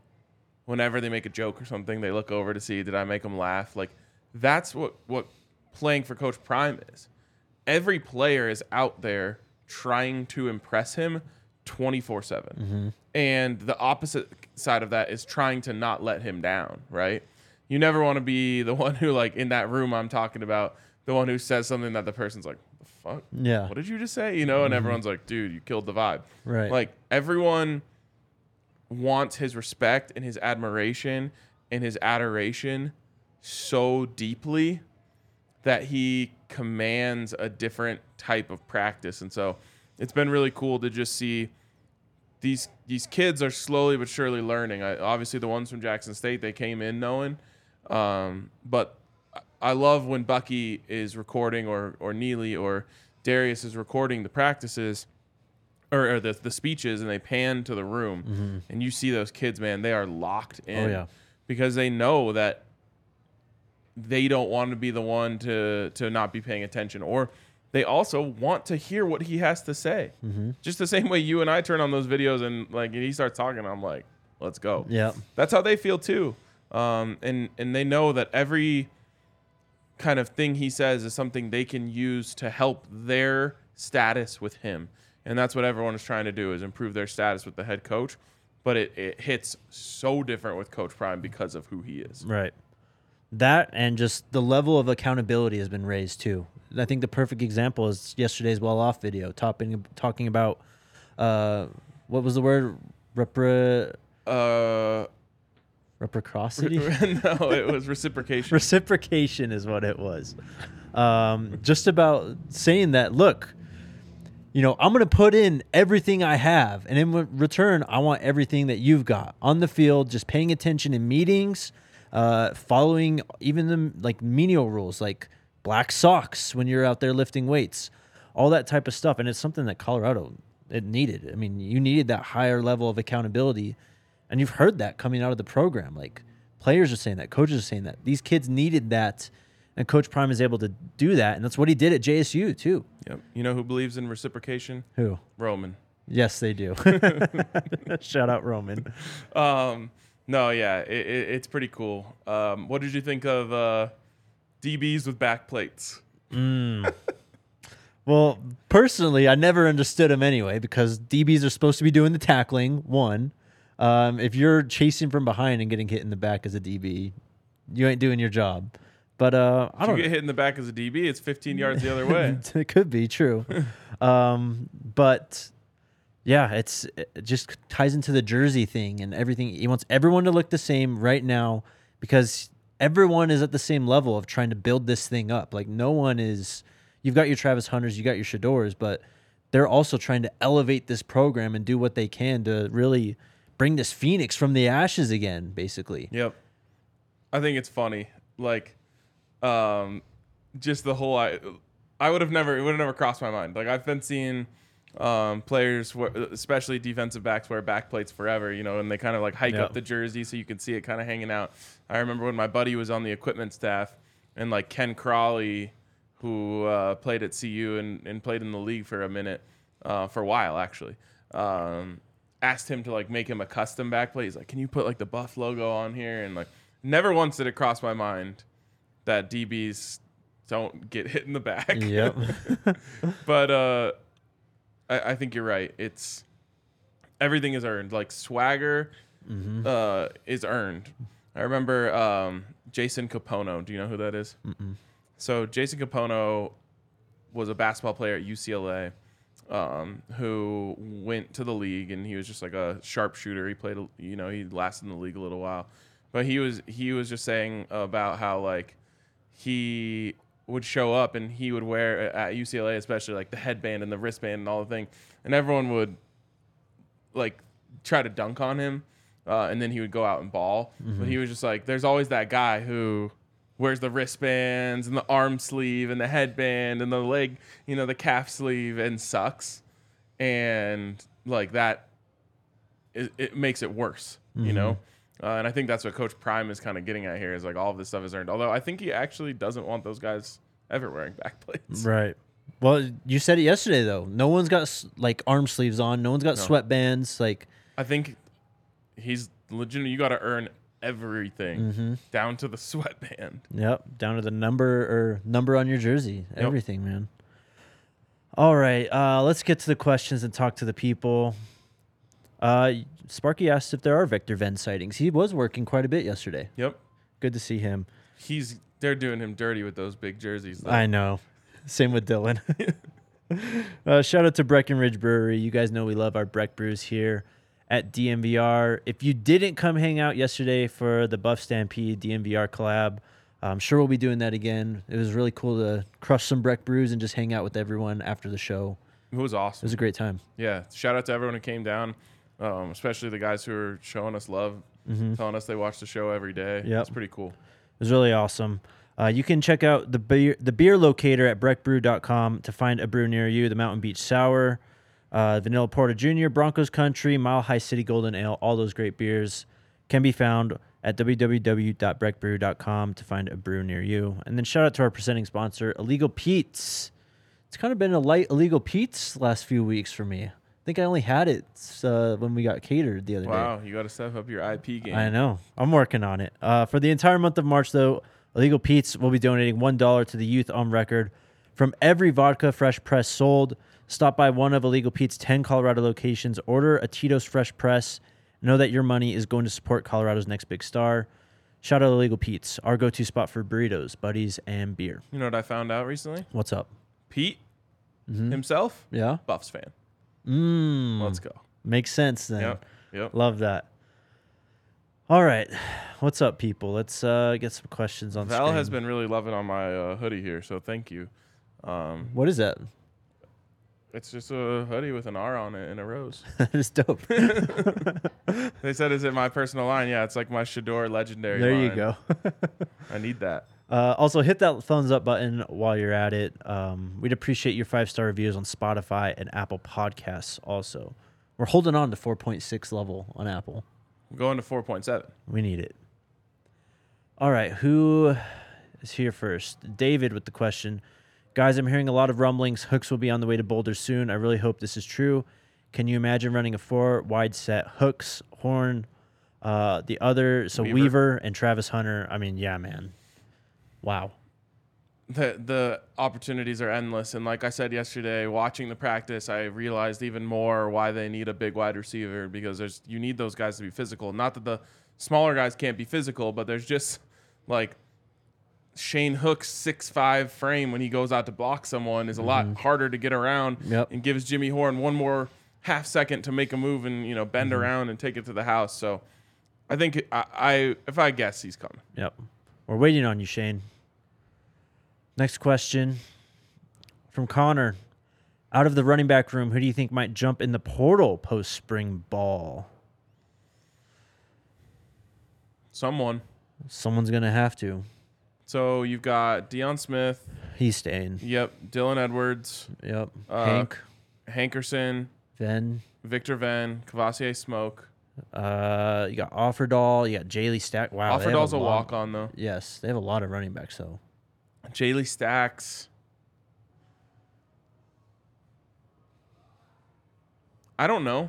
whenever they make a joke or something, they look over to see did I make them laugh. Like that's what what playing for Coach Prime is. Every player is out there trying to impress him 24 7. And the opposite side of that is trying to not let him down, right? You never want to be the one who, like, in that room I'm talking about, the one who says something that the person's like, fuck? Yeah. What did you just say? You know, and everyone's like, dude, you killed the vibe. Right. Like, everyone wants his respect and his admiration and his adoration so deeply that he commands a different type of practice. And so it's been really cool to just see these these kids are slowly but surely learning. I, obviously, the ones from Jackson State they came in knowing, um, but I- love when Bucky is recording or or Neely or Darius is recording the practices or, or the the speeches, and they pan to the room, and you see those kids, man, they are locked in, yeah. because they know that they don't want to be the one to to not be paying attention or they also want to hear what he has to say. Just the same way you and i turn on those videos and like he starts talking i'm like let's go. Yeah. that's how they feel too. Um, and and they know that every kind of thing he says is something they can use to help their status with him and that's what everyone is trying to do is improve their status with the head coach but it, it hits so different with coach prime because of who he is Right. That and just the level of accountability has been raised too. I think the perfect example is yesterday's well off video, talking talking about uh, what was the word repro uh reciprocity. no, it was reciprocation. Reciprocation is what it was. Um, just about saying that, look, you know, I'm going to put in everything I have, and in re- return, I want everything that you've got on the field, just paying attention in meetings, uh, following even the like menial rules, like black socks when you're out there lifting weights, all that type of stuff. And it's something that Colorado it needed. I mean, you needed that higher level of accountability, and you've heard that coming out of the program. Like players are saying that, coaches are saying that. These kids needed that, and Coach Prime is able to do that, and that's what he did at JSU too. Yep. You know who believes in reciprocation? Who? Roman. Yes, they do. Shout out Roman. Um, no, yeah, it, it, it's pretty cool. Um, what did you think of uh, DBs with back plates? Well, personally, I never understood them anyway because DBs are supposed to be doing the tackling. One, um, if you're chasing from behind and getting hit in the back as a DB, you ain't doing your job. But uh, I If don't. you get hit in the back as a DB, it's 15 yards the other way. it could be true. um, but yeah, it's it just ties into the jersey thing and everything. He wants everyone to look the same right now because everyone is at the same level of trying to build this thing up. Like no one is. You've got your Travis Hunters, you got your Shedeurs, but they're also trying to elevate this program and do what they can to really bring this Phoenix from the ashes again. Basically, Yep. I think it's funny. Like, um, just the whole I, I would have never it would have never crossed my mind. Like I've been seeing um, players, especially defensive backs, wear back plates forever. You know, and they kind of like hike Yeah. up the jersey so you can see it kind of hanging out. I remember when my buddy was on the equipment staff, and like Ken Crawley, who uh, played at CU and, and played in the league for a minute, uh, for a while actually. Um, asked him to like make him a custom back plate. He's like, "Can you put like the Buff logo on here?" And like, never once did it cross my mind that DBs don't get hit in the back. Yep. but uh, I, I think you're right. It's everything is earned. Like swagger uh, is earned. I remember um, Jason Kapono. Do you know who that is? So Jason Kapono was a basketball player at UCLA um, who went to the league and he was just like a sharpshooter. He played, you know, he lasted in the league a little while, but he was he was just saying about how like he would show up and he would wear at UCLA especially like the headband and the wristband and all the thing, and everyone would like try to dunk on him, uh, and then he would go out and ball. But he was just like, there's always that guy who wears the wristbands and the arm sleeve and the headband and the leg, you know, the calf sleeve and sucks, and like that, it, it makes it worse, you know. Uh, and I think that's what Coach Prime is kind of getting at here is like all of this stuff is earned. Although I think he actually doesn't want those guys ever wearing back plates. Right. Well, you said it yesterday though. No one's got like arm sleeves on. No one's got No. sweatbands. Like, I think he's legitimate. You got to earn everything down to the sweatband. yep, down to the number or number on your jersey. Everything, man. All right, uh, let's get to the questions and talk to the people. Uh, Sparky asked if there are Victor Venn sightings. He was working quite a bit yesterday. Yep. Good to see him. He's they're doing him dirty with those big jerseys. Though. I know. Same with Dylan. uh, shout out to Breckenridge Brewery. You guys know we love our Breck brews here at DNVR. If you didn't come hang out yesterday for the Buff Stampede DNVR collab, I'm sure we'll be doing that again. It was really cool to crush some Breck brews and just hang out with everyone after the show. it was awesome. It was a great time. Yeah. Shout out to everyone who came down, um, especially the guys who are showing us love, telling us they watch the show every day. Yep. It's pretty cool. It was really awesome. Uh, you can check out the beer, the beer locator at breckbrew.com to find a brew near you. The Mountain Beach Sour, uh, Vanilla Porter Jr., Broncos Country, Mile High City Golden Ale, all those great beers can be found at www.breckbrew.com to find a brew near you. And then shout out to our presenting sponsor, Illegal Pete's. It's kind of been a light Illegal Pete's last few weeks for me. I think I only had it uh, when we got catered the other day. Wow, you got to step up your IP game. I know. I'm working on it. Uh, for the entire month of March, though, Illegal Pete's will be donating $1 to the youth on record from every vodka fresh press sold. Stop by one of Illegal Pete's 10 Colorado locations, order a Tito's Fresh Press. Know that your money is going to support Colorado's next big star. Shout out Illegal Pete's, our go to spot for burritos, buddies, and beer. You know what I found out recently? What's up? Pete himself, Yeah? Buffs fan. Mmm. Let's go. Makes sense then. Yep. Yep. Love that. All right. What's up, people? Let's uh, get some questions on Val screen. has been really loving on my uh, hoodie here, so thank you. Um, What is that? It's just a hoodie with an R on it and a rose. that is dope. They said, "Is it my personal line?" Yeah, it's like my Shedeur legendary. there you go. I need that. Uh, also, hit that thumbs up button while you're at it. Um, we'd appreciate your five star reviews on Spotify and Apple Podcasts. Also, we're holding on to 4.6 level on Apple. We're going to four point seven. We need it. All right, who is here first? David with the question. Guys, I'm hearing a lot of rumblings. Hooks will be on the way to Boulder soon. I really hope this is true. Can you imagine running a four wide set? Hooks, Horn, uh, the other, so Weaver. Weaver. and Travis Hunter. I mean, yeah, man. Wow. the the opportunities are endless and like i said yesterday watching the practice i realized even more why they need a big wide receiver because there's you need those guys to be physical not that the smaller guys can't be physical but there's just like Shane Hook's six five frame when he goes out to block someone is a lot mm-hmm. harder to get around Yep. and gives Jimmy Horn one more half second to make a move and you know bend mm-hmm. around and take it to the house. So I think I, I if I guess he's coming. Yep. We're waiting on you, Shane. Next question from Connor. Out of the running back room, who do you think might jump in the portal post spring ball? Someone. Someone's going to have to. So you've got Deion Smith. He's staying. Yep. Dylan Edwards, Yep. Uh, Hank, Hankerson, Venn. Victor Venn, Kavosiey Smoke. Uh, you got Offerdahl. You got Jaylee Stack. Wow. Offerdahl's a lot- walk on though. Yes, they have a lot of running backs though. Jaylee Stacks. I don't know.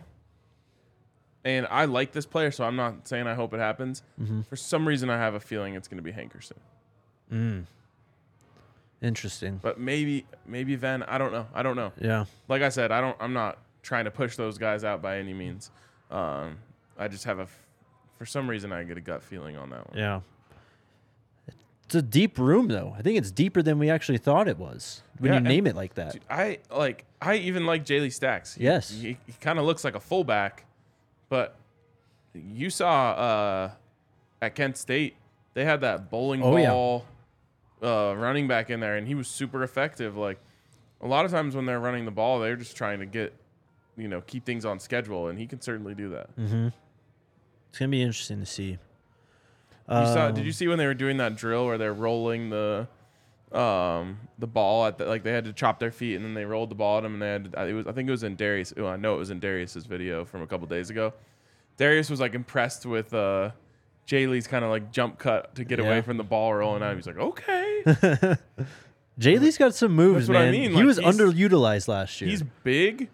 And I like this player, so I'm not saying I hope it happens. Mm-hmm. For some reason, I have a feeling it's going to be Hankerson. Mm. Interesting. But maybe, maybe Venn. I don't know. I don't know. Yeah. Like I said, I don't. I'm not trying to push those guys out by any means. Um, I just have a For some reason, I get a gut feeling on that one. Yeah. It's a deep room, though. I think it's deeper than we actually thought it was when Yeah, you name it like that. I like. I even like Jaylee Stacks. He- Yes. he, he kind of looks like a fullback, but you saw uh, at Kent State they had that bowling ball. Oh, yeah. Uh, running back in there, and he was super effective. Like a lot of times when they're running the ball, they're just trying to get, you know, keep things on schedule, and he can certainly do that. Mm-hmm. It's gonna be interesting to see. You saw? Did Um, you see when they were doing that drill where they're rolling the, um, the ball at the, like they had to chop their feet and then they rolled the ball at him and they had to, it was I think it was in Darius. Oh, I know it was in Darius's video from a couple days ago. Darius was like impressed with uh, Jaylee's kind of like jump cut to get Yeah. away from the ball rolling out. He's like, okay, Jay Lee's got some moves, That's what I man. mean, He like, was he's- underutilized last year. he's big,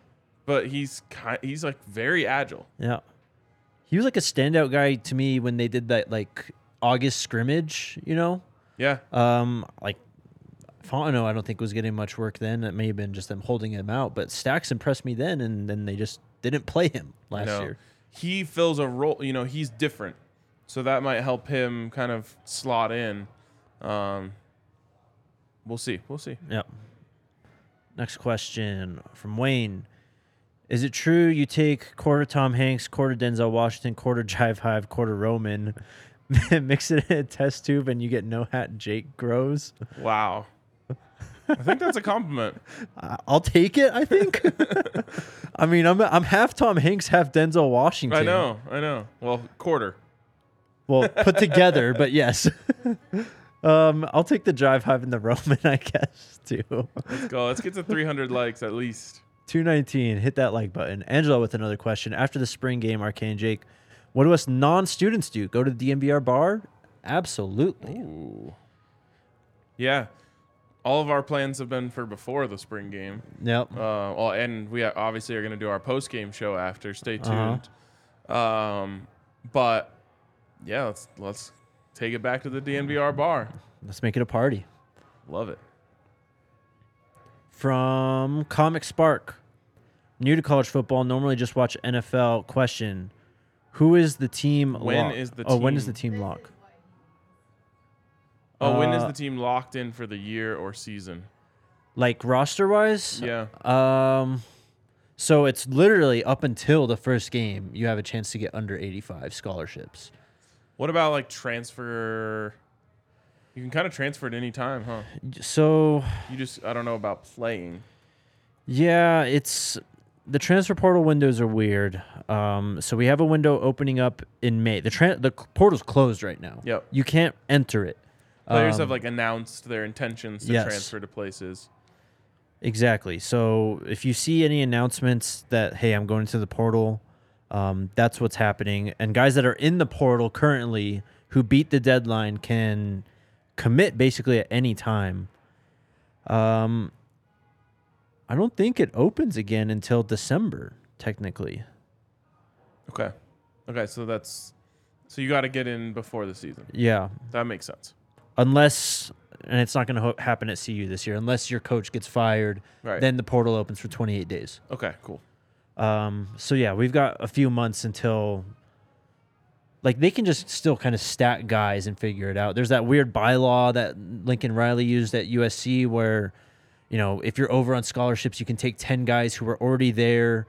but he's ki- he's like very agile. yeah, he was like a standout guy to me when they did that like August scrimmage. You know, Yeah, um, like Fontenot, I don't think was getting much work then. It may have been just them holding him out, but Stacks impressed me then, and then they just didn't play him last year. He fills a role. You know, he's different, so that might help him kind of slot in. Um, we'll see. We'll see. Yep. Next question from Wayne. Is it true you take quarter Tom Hanks, quarter Denzel Washington, quarter Jive Hive, quarter Roman, mix it in a test tube, and you get no hat Jake grows? Wow. I think that's a compliment. I'll take it. I think. I mean, I'm I'm half Tom Hanks, half Denzel Washington. I know. I know. Well, quarter. Well, put together, but yes. um, I'll take the Jive Hive and the Roman, I guess too. Let's go. Let's get to 300 likes at least. 219. Hit that like button. Angela with another question. After the spring game, RK and Jake, what do us non students do? Go to the DNVR bar? Absolutely. Ooh. Yeah. All of our plans have been for before the spring game. Yep. Uh, well, and we obviously are going to do our post game show after. Stay tuned. Uh-huh. Um, but yeah, let's let's take it back to the DNVR bar. Let's make it a party. Love it. From Comic Spark. New to college football, normally just watch NFL. Question Who is the team When lock? is the Oh, when is the team lock? Oh, when is Uh, the team locked in for the year or season? Like roster wise? Yeah. Um, so it's literally up until the first game, you have a chance to get under 85 scholarships. What about like transfer? You can kind of transfer at any time, huh? So You just I don't know about playing. Yeah, it's the transfer portal windows are weird. Um, so we have a window opening up in May. The tran the portal's closed right now. Yep. You can't enter it. Players Um, have like announced their intentions to yes. transfer to places. Exactly. So if you see any announcements that hey, I'm going to the portal, um, that's what's happening. And guys that are in the portal currently who beat the deadline can commit basically at any time. Um, I don't think it opens again until December, technically. Okay. Okay, so that's so you got to get in before the season. Yeah, That makes sense. unless and it's not going to ho- happen at CU this year unless your coach gets fired. Right. Then the portal opens for 28 days. Okay, cool. Um, so yeah, we've got a few months until like they can just still kind of stack guys and figure it out. There's that weird bylaw that Lincoln Riley used at USC where you know, if you're over on scholarships, you can take 10 guys who are already there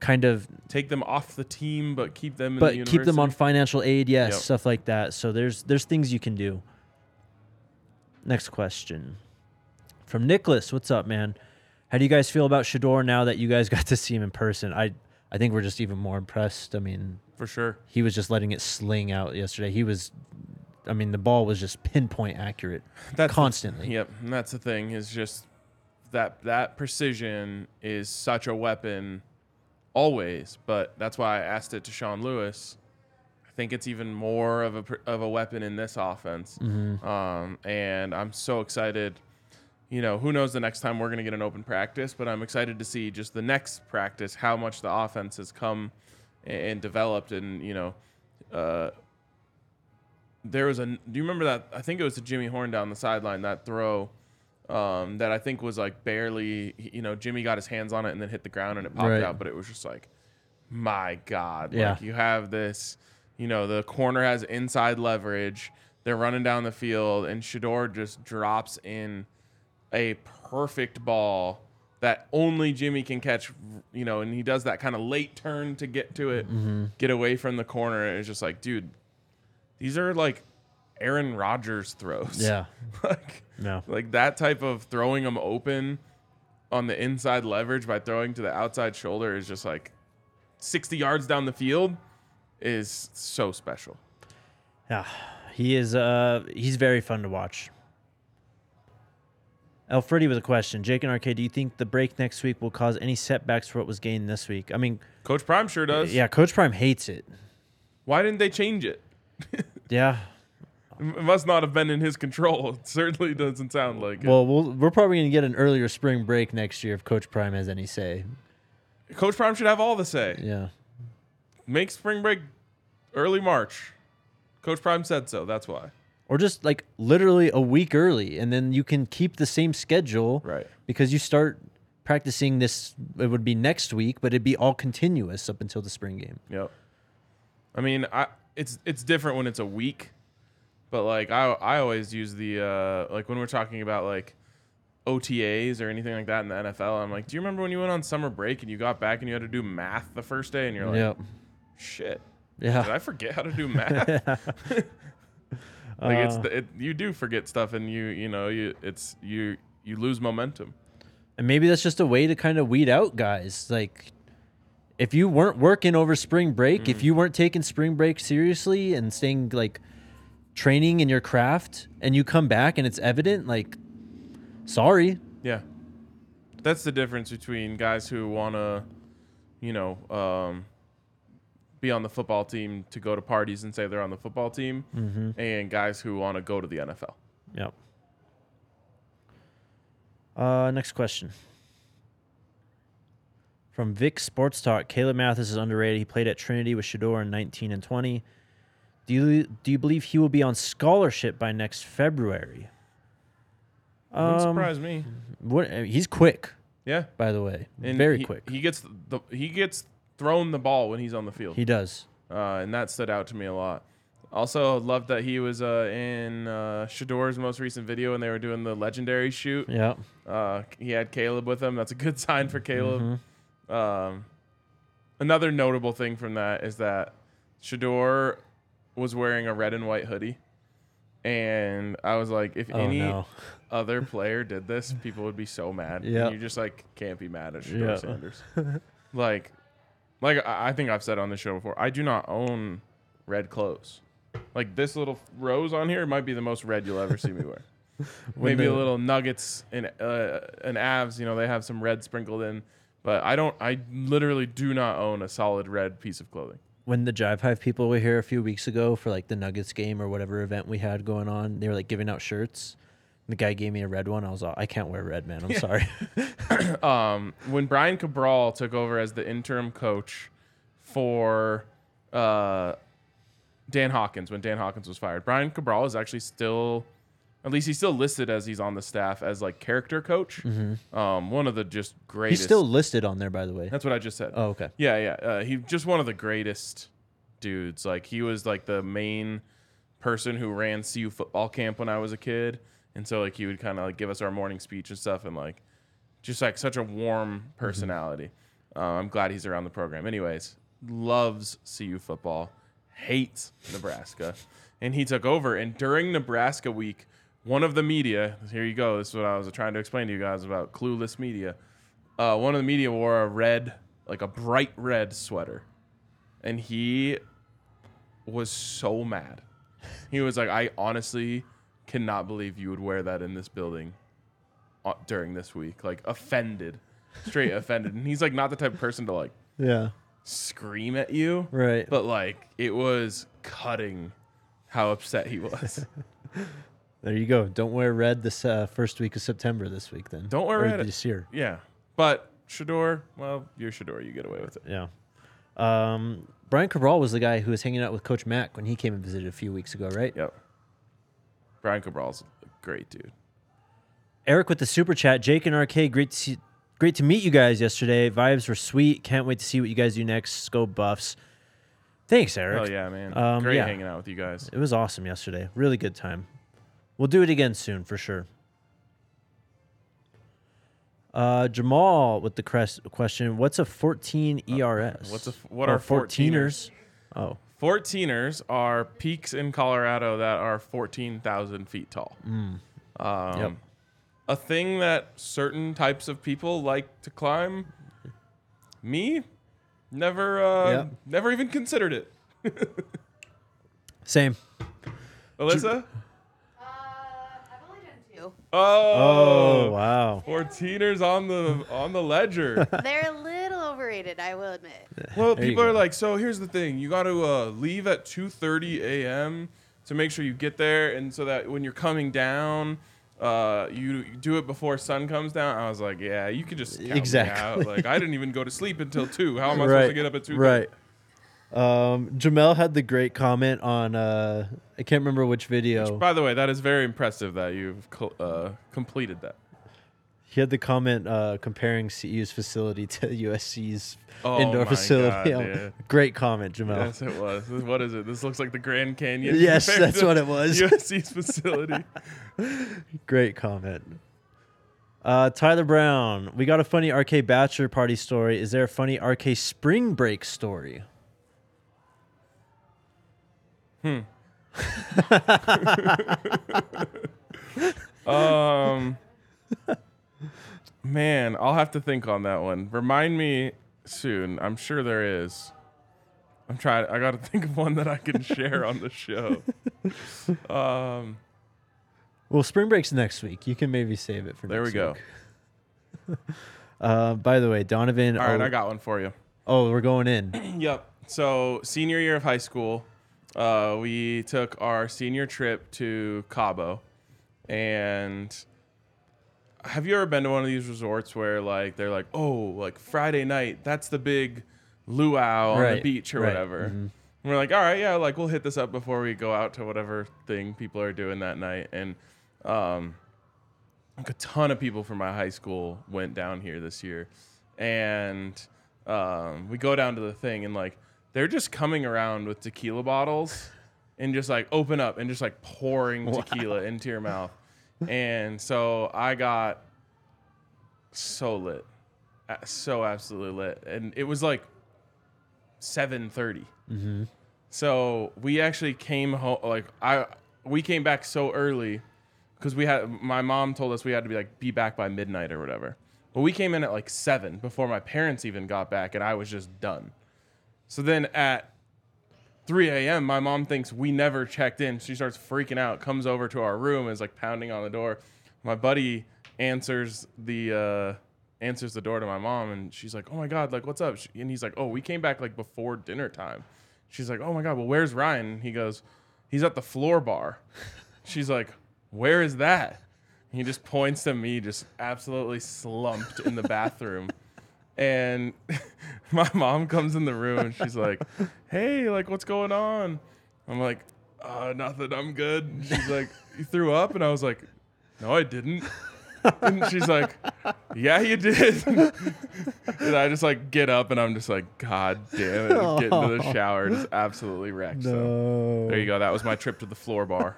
kind of Take them off the team, but keep them in but the keep them on financial aid, yes, Yep. stuff like that. So there's there's things you can do. Next question. From Nicholas, what's up, man? How do you guys feel about Shedeur now that you guys got to see him in person? I I think we're just even more impressed. I mean, for sure. he was just letting it sling out yesterday. He was I mean, the ball was just pinpoint accurate That's the- constantly. Yep, and that's the thing is just that that precision is such a weapon always, but that's why I asked it to Sean Lewis. I think it's even more of a of a weapon in this offense. Mm-hmm. Um, and I'm so excited. You know, who knows the next time we're going to get an open practice, but I'm excited to see just the next practice how much the offense has come and, developed and, you know, uh, there was a. Do you remember that? I think it was to Jimmy Horn down the sideline that throw, um, that I think was like barely. You know, Jimmy got his hands on it and then hit the ground and it popped Right. out, but it was just like, my God! Yeah. Like you have this. You know, the corner has inside leverage. They're running down the field, and Shedeur just drops in a perfect ball that only Jimmy can catch. You know, and he does that kind of late turn to get to it, get away from the corner. And it's just like, dude, these are like Aaron Rodgers throws. Yeah. like No. like that type of throwing them open on the inside leverage by throwing to the outside shoulder is just like 60 yards down the field is so special. Yeah. He is uh he's very fun to watch. Alfredi with a question. Jake and RK, do you think the break next week will cause any setbacks for what was gained this week? I mean, Coach Prime sure does. yeah, Coach Prime hates it. Why didn't they change it? Yeah. It must not have been in his control. It certainly doesn't sound like it. Well, we'll we're probably going to get an earlier spring break next year if Coach Prime has any say. Coach Prime should have all the say. Yeah. Make spring break early March. Coach Prime said so. That's why. Or just like literally a week early and then you can keep the same schedule Right. because you start practicing this it would be next week, but it'd be all continuous up until the spring game. Yep. I mean, I it's it's different when it's a week, but like I I always use the uh like when we're talking about like OTAs or anything like that in the NFL. I'm like, do you remember when you went on summer break and you got back and you had to do math the first day and you're like, Yep. shit, did Yeah. I forget how to do math? like it's Uh, the, it, you do forget stuff and you you know you it's you you lose momentum. And maybe that's just a way to kind of weed out guys. Like, if you weren't working over spring break, Mm. if you weren't taking spring break seriously and staying like training in your craft, and you come back and it's evident, like, sorry. Yeah. That's the difference between guys who want to, you know, um, be on the football team to go to parties and say they're on the football team, and guys who want to go to the NFL. Yep. Uh, next question. From Vic Sports Talk, Caleb Mathis is underrated. He played at Trinity with Shedeur in 19 and 20. Do you do you believe he will be on scholarship by next February? Wouldn't Um, surprise me. What, he's quick, Yeah, by the way. and Very he, quick. He gets the he gets thrown the ball when he's on the field, He does. uh, and that stood out to me a lot. Also, loved that he was uh, in uh, Shedeur's most recent video, and they were doing the legendary shoot. Yeah. Uh, he had Caleb with him. That's a good sign for Caleb. Mm-hmm. Um, another notable thing from that is that Shedeur was wearing a red and white hoodie, and I was like, if Oh any no. other player did this, people would be so mad. Yeah. you just like can't be mad at Shedeur Yeah. Sanders. like, like I I think I've said on this show before, I do not own red clothes. Like this little rose on here might be the most red you'll ever see me wear. Maybe a little nuggets and uh, and Avs, you know, they have some red sprinkled in, but I don't. I literally do not own a solid red piece of clothing. when the Jive Hive people were here a few weeks ago for like the Nuggets game or whatever event we had going on, they were like giving out shirts. The guy gave me a red one. I was all, I can't wear red, man. I'm sorry. um, when Brian Cabral took over as the interim coach for uh, Dan Hawkins, when Dan Hawkins was fired, Brian Cabral is actually still, at least he's still listed as he's on the staff as like character coach. Um, one of the just greatest. He's still listed on there, by the way. That's what I just said. Oh, okay. Yeah, yeah. Uh, he just one of the greatest dudes. Like he was like the main person who ran CU football camp when I was a kid, and so like he would kind of like give us our morning speech and stuff, and like just like such a warm personality. Uh, I'm glad he's around the program. Anyways, loves CU football, hates Nebraska, and he took over. And during Nebraska week, one of the media here you go. This is what I was trying to explain to you guys about clueless media. Uh, one of the media wore a red, like a bright red sweater, and he was so mad. He was like, "I honestly cannot believe you would wear that in this building uh, during this week." Like offended, straight offended. And he's like not the type of person to like Yeah. scream at you, Right. but like it was cutting how upset he was. There you go. Don't wear red this uh, first week of September this week, then. Don't wear Or red. this year. yeah, but Shedeur, well, you're Shedeur, you get away with it. Yeah. Um, Brian Cabral was the guy who was hanging out with Coach Mack when he came and visited a few weeks ago, right? Yep. Brian Cabral's a great dude. Eric with the super chat. Jake and RK, great to see, great to meet you guys yesterday. Vibes were sweet. Can't wait to see what you guys do next. Go Buffs. Thanks, Eric. Oh yeah, man. Um, Great yeah. hanging out with you guys. It was awesome yesterday. Really good time. We'll do it again soon for sure. Uh, Jamal with the crest question: What's a 14 ERS? Uh, what's a what Oh, are 14ers? Oh, 14ers are peaks in Colorado that are 14,000 feet tall. Um, Yep. A thing that certain types of people like to climb. Me, never, uh, Yep. never even considered it. same. Alyssa? Uh, I've only done two. Oh, Oh, wow. 14ers on the on the ledger. They're a little overrated, I will admit. Well, There you people go. are like, so here's the thing: you got to uh, leave at 2:30 a.m. to make sure you get there, and so that when you're coming down, uh, you do it before sun comes down. I was like, yeah, you could just count me Exactly. out. Like I didn't even go to sleep until two. How am I right. supposed to get up at two? Right. Um, Jamel had the great comment on uh, I can't remember which video. By the way, that is very impressive that you've co- uh, completed that. He had the comment uh, comparing CU's facility to USC's Oh indoor facility. God, dude. Great comment, Jamel. Yes, it was. What is it? This looks like the Grand Canyon. Yes, that's what it was. USC's facility. Great comment. Uh, Tyler Brown, we got a funny RK bachelor party story. Is there a funny RK spring break story? Hmm. um, man, I'll have to think on that one. Remind me soon. I'm sure there is. I'm trying. I got to think of one that I can share on the show. Um, Well, spring break's next week. You can maybe save it for there we go. week. Uh, by the way, Donovan. All right, oh, I got one for you. oh, we're going in. Yep. So senior year of high school, uh, we took our senior trip to Cabo, and have you ever been to one of these resorts where like they're like, oh, like Friday night, that's the big luau on the Right, beach or right, whatever. mhm. And we're like, all right, yeah, like we'll hit this up before we go out to whatever thing people are doing that night, and um, like a ton of people from my high school went down here this year, and um, we go down to the thing and like they're just coming around with tequila bottles and just like open up and just like pouring tequila into your mouth, and so I got so lit, so absolutely lit, and it was like seven mm-hmm. So we actually came home like I we came back so early because we had my mom told us we had to be like be back by midnight or whatever. But we came in at like seven before my parents even got back, and I was just done. So then at 3 a.m., my mom thinks we never checked in. She starts freaking out, comes over to our room, is like pounding on the door. My buddy answers the uh, answers the door to my mom, and she's like, "Oh my god, like what's up?" She- And he's like, "Oh, we came back like before dinner time." She's like, "Oh my god, well where's Ryan?" And he goes, "He's at the floor bar." She's like, "Where is that?" He just points to me, just absolutely slumped in the bathroom. And my mom comes in the room and she's like, "Hey, like, what's going on?" I'm like, "Uh, nothing. I'm good." And she's like, "You threw up?" And I was like, "No, I didn't." And she's like, "Yeah, you did." and I just like get up and I'm just like, "God damn it!" Get into the shower, just absolutely wrecked. So there you go. That was my trip to the floor bar.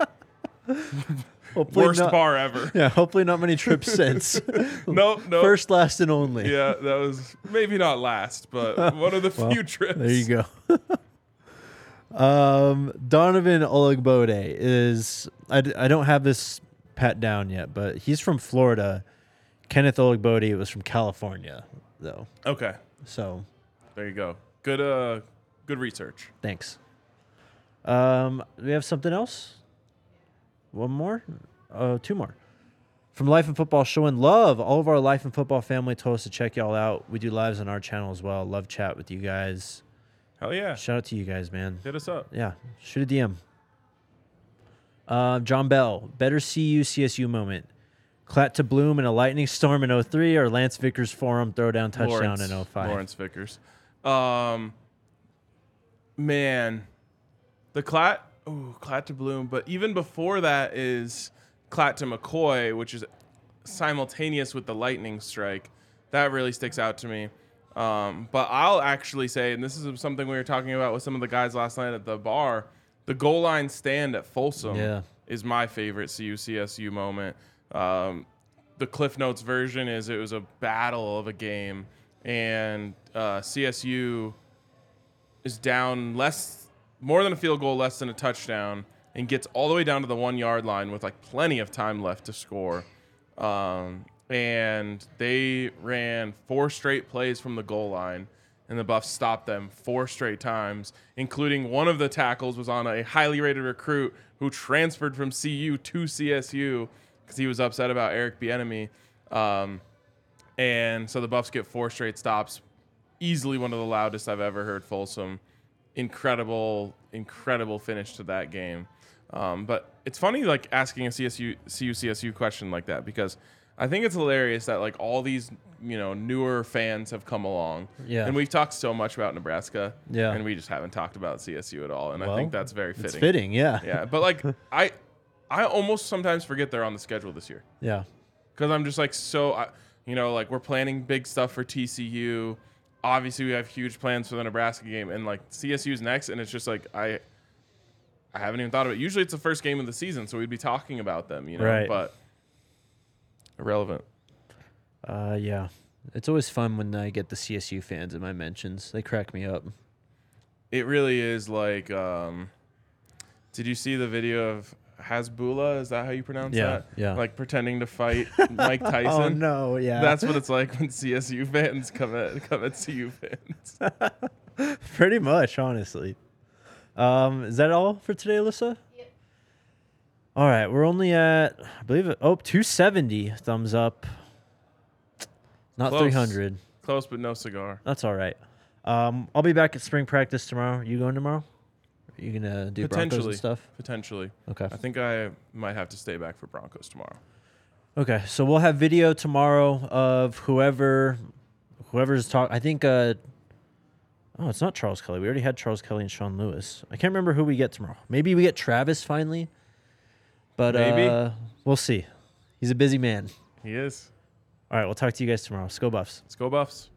Hopefully Worst not- bar ever. Yeah, hopefully not many trips since. Nope, nope. First, last, and only. Yeah, that was maybe not last, but one of the few trips. There you go. um, Donovan Olugbode is I, d- I don't have this pat down yet, but he's from Florida. Kenneth Olugbode was from California, though. Okay, So there you go. Good, uh, good research. thanks. Um, do we have something else? One more? Uh, two more. From Life and Football, showing love. All of our Life and Football family told us to check y'all out. We do lives on our channel as well. Love chat with you guys. Hell yeah, Shout out to you guys, man. hit us up. Yeah, shoot a DM. Uh, John Bell, better CU CSU moment. Klatt to Bloom in a lightning storm in 03 or Lance Vickers forum throwdown touchdown Lawrence, in 05. Lawrence Vickers. Um, man, the Klatt, ooh, Klatt to Bloom, but even before that is Klatt to McCoy, which is simultaneous with the lightning strike. That really sticks out to me Um, but I'll actually say, and this is something we were talking about with some of the guys last night at the bar, the goal line stand at Folsom Yeah. is my favorite CU CSU moment. Um, the Cliff Notes version is it was a battle of a game, and uh, CSU is down less, more than a field goal, less than a touchdown, and gets all the way down to the one yard line with like plenty of time left to score. Um, and they ran four straight plays from the goal line, and the Buffs stopped them four straight times, including one of the tackles was on a highly rated recruit who transferred from CU to CSU because he was upset about Eric Bieniemy. Um, and so the Buffs get four straight stops, easily one of the loudest I've ever heard Folsom. Incredible, incredible finish to that game. Um, but it's funny, like asking a CSU, CU CSU question like that because I think it's hilarious that like all these you know newer fans have come along. Yeah. And we've talked so much about Nebraska. Yeah. And we just haven't talked about CSU at all. And I think that's very fitting. It's fitting, yeah. Yeah. But like I, I almost sometimes forget they're on the schedule this year Yeah. because I'm just like so, I, you know, like we're planning big stuff for TCU. Obviously, we have huge plans for the Nebraska game, and like CSU's next, and it's just like I, I haven't even thought of it. Usually, it's the first game of the season, so we'd be talking about them, you know, Right. but irrelevant. Uh, yeah. It's always fun when I get the CSU fans in my mentions. They crack me up. It really is like. um Did you see the video of Hasbulla? Is that how you pronounce Yeah, that? yeah. Like pretending to fight Mike Tyson. Oh no, yeah. That's what it's like when CSU fans come at come at CU fans. pretty much, honestly. Um, is that all for today, Alyssa? Yep. All right, we're only at I believe it, oh 270 thumbs up. Not Close. 300. Close, but no cigar. That's all right. Um, I'll be back at spring practice tomorrow. You going tomorrow? Are you gonna do Broncos and stuff? Potentially. Okay. I think I might have to stay back for Broncos tomorrow. Okay, so we'll have video tomorrow of whoever, whoever's talk. I think. Uh, oh, it's not Charles Kelly. We already had Charles Kelly and Sean Lewis. I can't remember who we get tomorrow. Maybe we get Travis finally. But Maybe. uh, we'll see. He's a busy man. He is. All right, we'll talk to you guys tomorrow. Let's go Buffs. Let's go Buffs.